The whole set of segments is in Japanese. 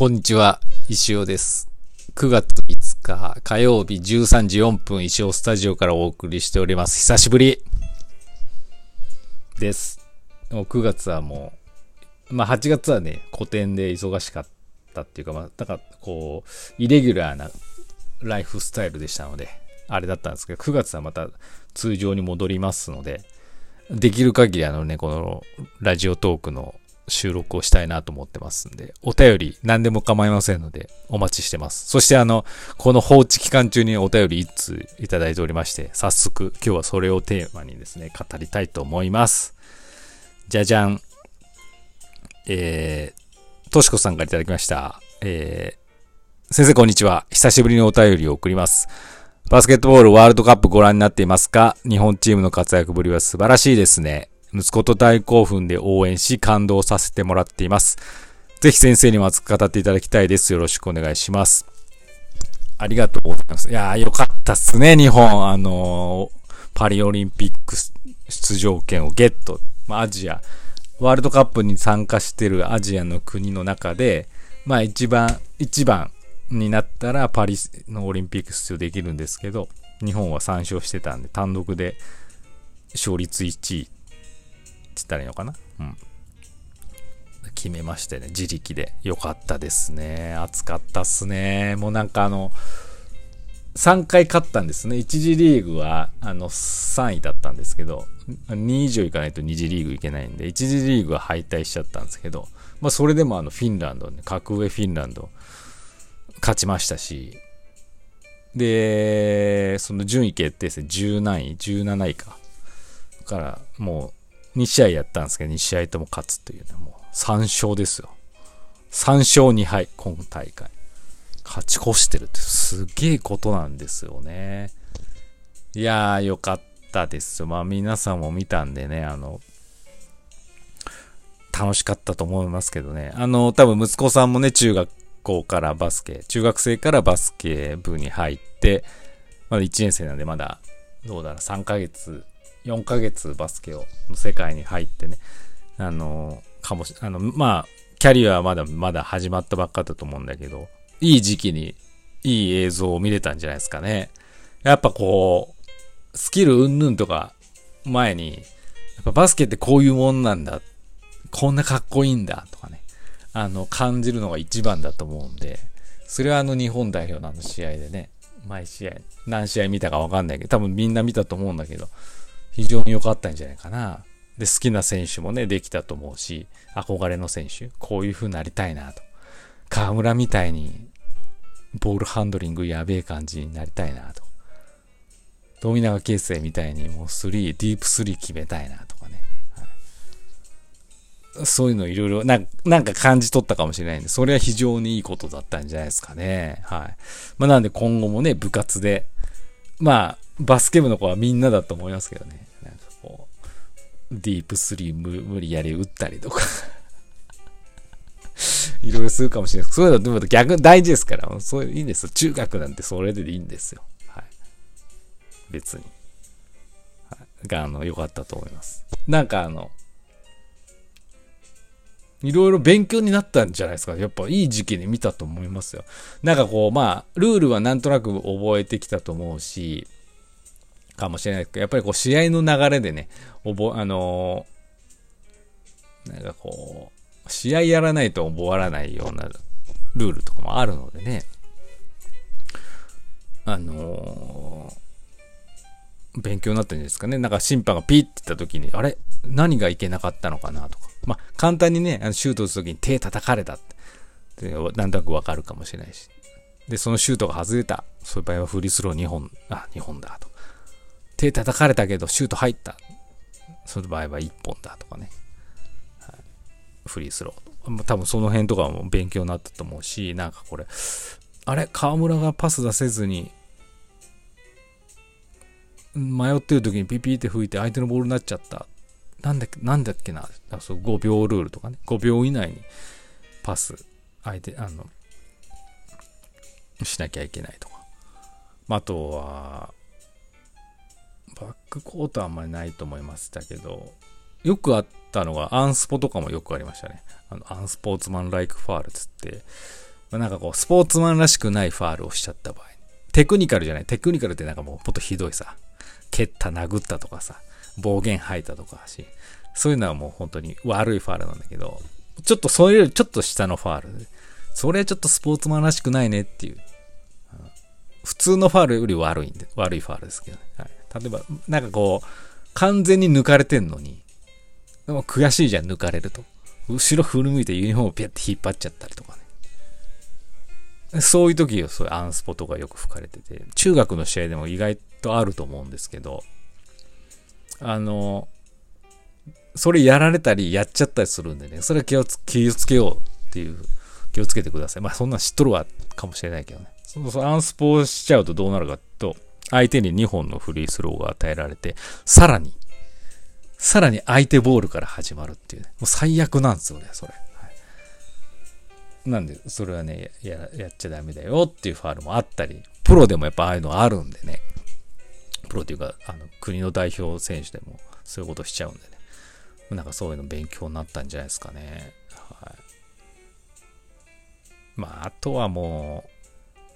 こんにちは、石尾です。9月5日火曜日13時4分石尾スタジオからお送りしております。久しぶりです。もう9月はもう、まあ8月はね、古典で忙しかったっていうか、まあ、だかこう、イレギュラーなライフスタイルでしたので、あれだったんですけど、9月はまた通常に戻りますので、できる限りあのね、このラジオトークの収録をしたいなと思ってますんで、お便り何でも構いませんので、お待ちしてます。そしてあの、この放置期間中にお便り1通いただいておりまして、早速今日はそれをテーマにですね、語りたいと思います。じゃじゃん。えー、としこさんからいただきました。えー、先生こんにちは。久しぶりにお便りを送ります。バスケットボールワールドカップご覧になっていますか？日本チームの活躍ぶりは素晴らしいですね。息子と大興奮で応援し感動させてもらっています。ぜひ先生にも熱く語っていただきたいです。よろしくお願いします。ありがとうございます。いやー、よかったっすね、日本。あのーパリオリンピック出場権をゲット。まあ、アジア、ワールドカップに参加してるアジアの国の中で、まあ一番、一番になったらパリのオリンピック出場できるんですけど、日本は3勝してたんで、単独で勝率1位って言ったらいいのかな？うん。決めましてね、自力で。よかったですね。暑かったっすね。もうなんかあの、3回勝ったんですね。1次リーグは、あの、3位だったんですけど、2以上いかないと2次リーグいけないんで、1次リーグは敗退しちゃったんですけど、まあ、それでもあの、フィンランドね、格上フィンランド、勝ちましたし、で、その順位決定戦10何位 ?17 位か。から、もう、2試合やったんですけど、2試合とも勝つというね、もう、3勝ですよ。3勝2敗、今大会。勝ち越してるってすげえことなんですよね。いやー、よかったですよ。まあ皆さんも見たんでね、あの、楽しかったと思いますけどね。あの、多分息子さんもね、中学校からバスケ、中学生からバスケ部に入って、まだ1年生なんでまだ、どうだろう、3ヶ月、4ヶ月バスケを、の世界に入ってね、あの、かもし、あの、まあ、キャリアはまだまだ始まったばっかだと思うんだけど、いい時期にいい映像を見れたんじゃないですかね。やっぱこう、スキル云々とか前に、やっぱバスケってこういうもんなんだ。こんなかっこいいんだとかね。あの、感じるのが一番だと思うんで、それはあの日本代表のあの試合でね、毎試合、何試合見たかわかんないけど、多分みんな見たと思うんだけど、非常に良かったんじゃないかな。で、好きな選手もね、できたと思うし、憧れの選手、こういう風になりたいなと。河村みたいにボールハンドリングやべえ感じになりたいなと。富永啓生みたいにもうスリー、ディープスリー決めたいなとかね。はい、そういうのいろいろななんか感じ取ったかもしれないんで、それは非常にいいことだったんじゃないですかね。はい。まあなんで今後もね、部活で、まあ、バスケ部の子はみんなだと思いますけどね。なんかこう、ディープスリー無無理やり打ったりとか。いろいろするかもしれないです。そういうのでも逆大事ですから、そういういいんですよ。中学なんてそれでいいんですよ。はい。別に。はい、が、あの、良かったと思います。なんかあの、いろいろ勉強になったんじゃないですか。やっぱいい時期に見たと思いますよ。なんかこう、まあ、ルールはなんとなく覚えてきたと思うし、かもしれないですけど、やっぱりこう、試合の流れでね、覚あのー、なんかこう、試合やらないと覚わらないようなルールとかもあるのでね。あのー、勉強になったんですかね。なんか審判がピッて言った時に、あれ？何がいけなかったのかなとか。まあ、簡単にね、あのシュート打つ時に手叩かれたって、なんとなくわかるかもしれないし。で、そのシュートが外れた。そういう場合はフリースロー2本、あ、2本だと。手叩かれたけどシュート入った。そういう場合は1本だとかね。フリースロー。多分その辺とかも勉強になったと思うし、なんかこれ、あれ？河村がパス出せずに、迷ってる時にピピって吹いて相手のボールになっちゃった。なんだっけ、なんだっけな。そう5秒ルールとかね。5秒以内にパス、相手、あの、しなきゃいけないとか。あとは、バックコートはあんまりないと思いましたけど、よくあったのが、アンスポとかもよくありましたね。あの、アンスポーツマンライクファールつって、まあ、なんかこう、スポーツマンらしくないファールをしちゃった場合。テクニカルじゃない。テクニカルってなんかもうもっとひどいさ。蹴った、殴ったとかさ、暴言吐いたとかし、そういうのはもう本当に悪いファールなんだけど、ちょっとそれよりちょっと下のファール、それはちょっとスポーツマンらしくないねっていう。普通のファールより悪いんで、悪いファールですけどね。はい、例えば、なんかこう、完全に抜かれてんのに、でも悔しいじゃん、抜かれると。後ろ振り向いてユニフォームをピャって引っ張っちゃったりとかね。そういう時よ、そういうアンスポとかよく吹かれてて、中学の試合でも意外とあると思うんですけど、あの、それやられたりやっちゃったりするんでね、それは気をつ気をつけようっていう、気をつけてください。まあそんなん知っとるわかもしれないけどね。そうそ、アンスポしちゃうとどうなるかと、相手に2本のフリースローが与えられて、さらに、さらに相手ボールから始まるっていうね。もう最悪なんですよね、それ。なんで、それはねや、やっちゃダメだよっていうファールもあったり、プロでもやっぱああいうのあるんでね。プロっていうか、あの、国の代表選手でもそういうことしちゃうんでね。なんかそういうの勉強になったんじゃないですかね。はい。まあ、あとはも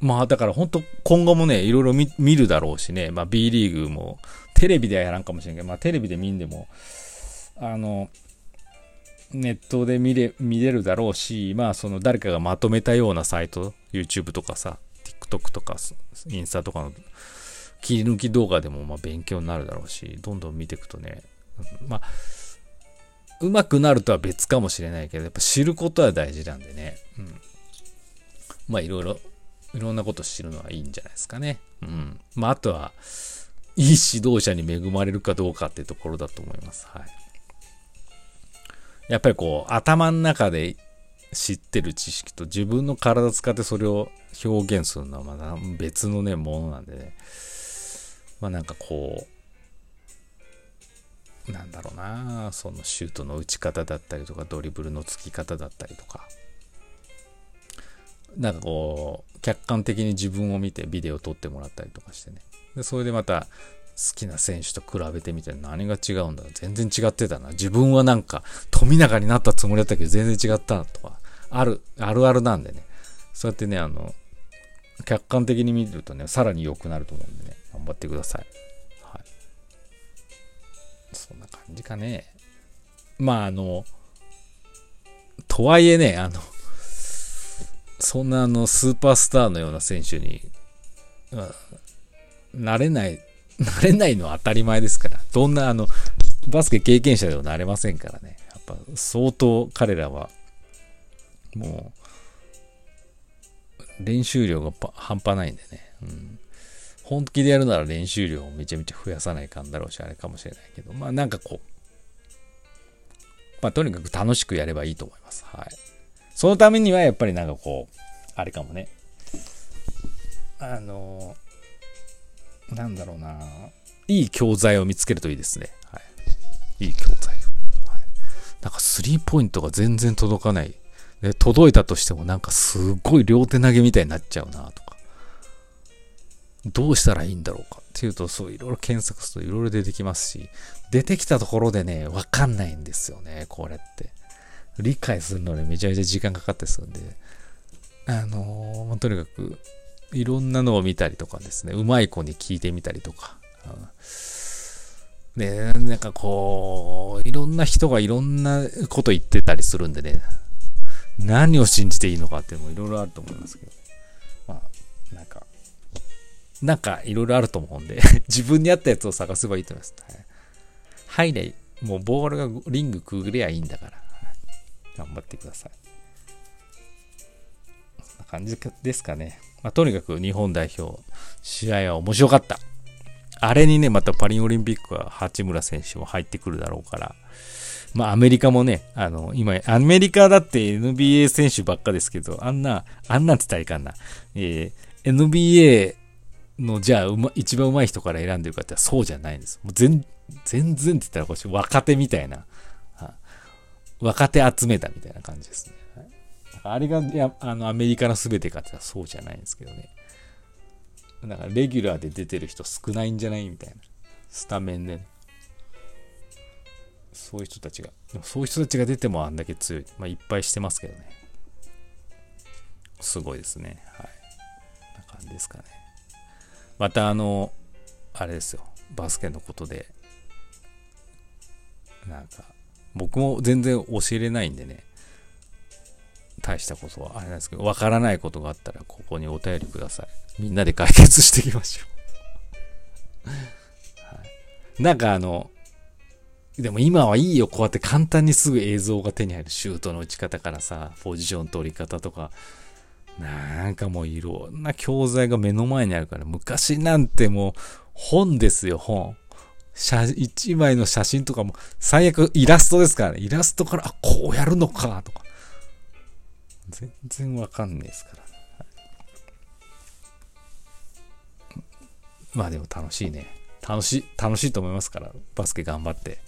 う、まあだから本当今後もね、いろいろ見るだろうしね、まあ B リーグもテレビではやらんかもしれんけど、まあテレビで見んでも、あの、ネットで見れ見れるだろうし、まあその誰かがまとめたようなサイト、YouTube とかさ、TikTok とかインスタとかの切り抜き動画でもま勉強になるだろうし、どんどん見ていくとね、まあ、うまくなるとは別かもしれないけど、やっぱ知ることは大事なんでね。うん。まあいろいろ、いろんなこと知るのはいいんじゃないですかね。うん。まああとは、いい指導者に恵まれるかどうかっていうところだと思います。はい。やっぱりこう、頭の中で知ってる知識と自分の体使ってそれを表現するのはまだ別のね、ものなんでね。まあなんかこう、なんだろうな、そのシュートの打ち方だったりとか、ドリブルのつき方だったりとか、なんかこう、客観的に自分を見てビデオを撮ってもらったりとかしてね。で、それでまた、好きな選手と比べてみて何が違うんだ全然違ってたな。自分はなんか富永になったつもりだったけど全然違ったなとか、ある、あるあるなんでね。そうやってね、あの、客観的に見るとね、さらに良くなると思うんでね。頑張ってください。はい。そんな感じかね。まあ、あの、とはいえね、あの、そんなあの、スーパースターのような選手に、うんなれない、なれないのは当たり前ですから。どんなあの、バスケ経験者でもなれませんからね。やっぱ相当彼らは、もう、練習量が半端ないんでね。うん本気でやるなら練習量をめちゃめちゃ増やさないかんだろうし、あれかもしれないけど、まあなんかこう、まあとにかく楽しくやればいいと思います。はい。そのためにはやっぱりなんかこう、あれかもね。あのなんだろうな。いい教材を見つけるといいですね。はい。いい教材。はい。なんかスリーポイントが全然届かない。で、届いたとしてもなんかすごい両手投げみたいになっちゃうなとか。どうしたらいいんだろうかっていうと、そういろいろ検索するといろいろ出てきますし、出てきたところでね、わかんないんですよね、これって。理解するのにめちゃめちゃ時間かかってするんで、あのー、とにかく、いろんなのを見たりとかですね、うまい子に聞いてみたりとか、ね、なんかこう、いろんな人がいろんなこと言ってたりするんでね、何を信じていいのかっていうのもいろいろあると思いますけど、まあ、なんか、なんかいろいろあると思うんで。自分に合ったやつを探せばいいと思います。はい。入れ、もうボールがリングくぐりゃいいんだから、頑張ってください。感じですかね。まあ、とにかく日本代表、試合は面白かった。あれにね、またパリオリンピックは八村選手も入ってくるだろうから、まあアメリカもね、あの、今、アメリカだって NBA 選手ばっかですけど、あんな、あんなって言ったらいかんな。えー、NBA の、じゃあ、ま、一番上手い人から選んでるかってそうじゃないんです。もう全、全然って言ったらこう若手みたいな、若手集めたみたいな感じですね。あれが、いや、あの、アメリカの全てかってそうじゃないんですけどね。なんか、レギュラーで出てる人少ないんじゃないみたいな。スタメンでね。そういう人たちが。でもそういう人たちが出てもあんだけ強い。まあ、いっぱいしてますけどね。すごいですね。はい。な感じですかね。またあの、あれですよ。バスケのことで、なんか、僕も全然教えれないんでね、大したことはあれなんですけど、わからないことがあったら、ここにお便りください。みんなで解決していきましょう はい。なんかあの、でも今はいいよ。こうやって簡単にすぐ映像が手に入る。シュートの打ち方からさ、ポジション取り方とか。なんかもういろんな教材が目の前にあるから、昔なんてもう本ですよ、本。写、一枚の写真とかも、最悪イラストですからね。イラストから、あ、こうやるのか、とか。全然わかんないですから、まあでも楽しいね。楽しい、楽しいと思いますから、バスケ頑張って。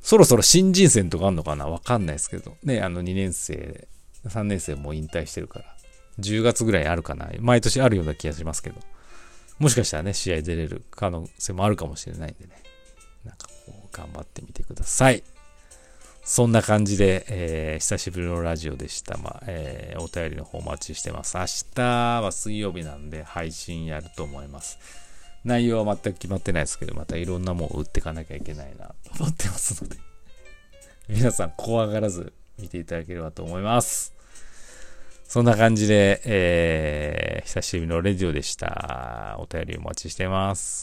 そろそろ新人戦とかあんのかな？わかんないですけど。ね、あの2年生、3年生も引退してるから。10月ぐらいあるかな？毎年あるような気がしますけど。もしかしたらね、試合出れる可能性もあるかもしれないんでね。なんかこう、頑張ってみてください。そんな感じで、えー、久しぶりのラジオでした。まあ、えー、お便りの方お待ちしてます。明日は水曜日なんで配信やると思います。内容は全く決まってないですけど、またいろんなものを売ってかなきゃいけないなと思ってますので、皆さん怖がらず見ていただければと思います。そんな感じで、えー、久しぶりのレディオでした。お便りお待ちしてます。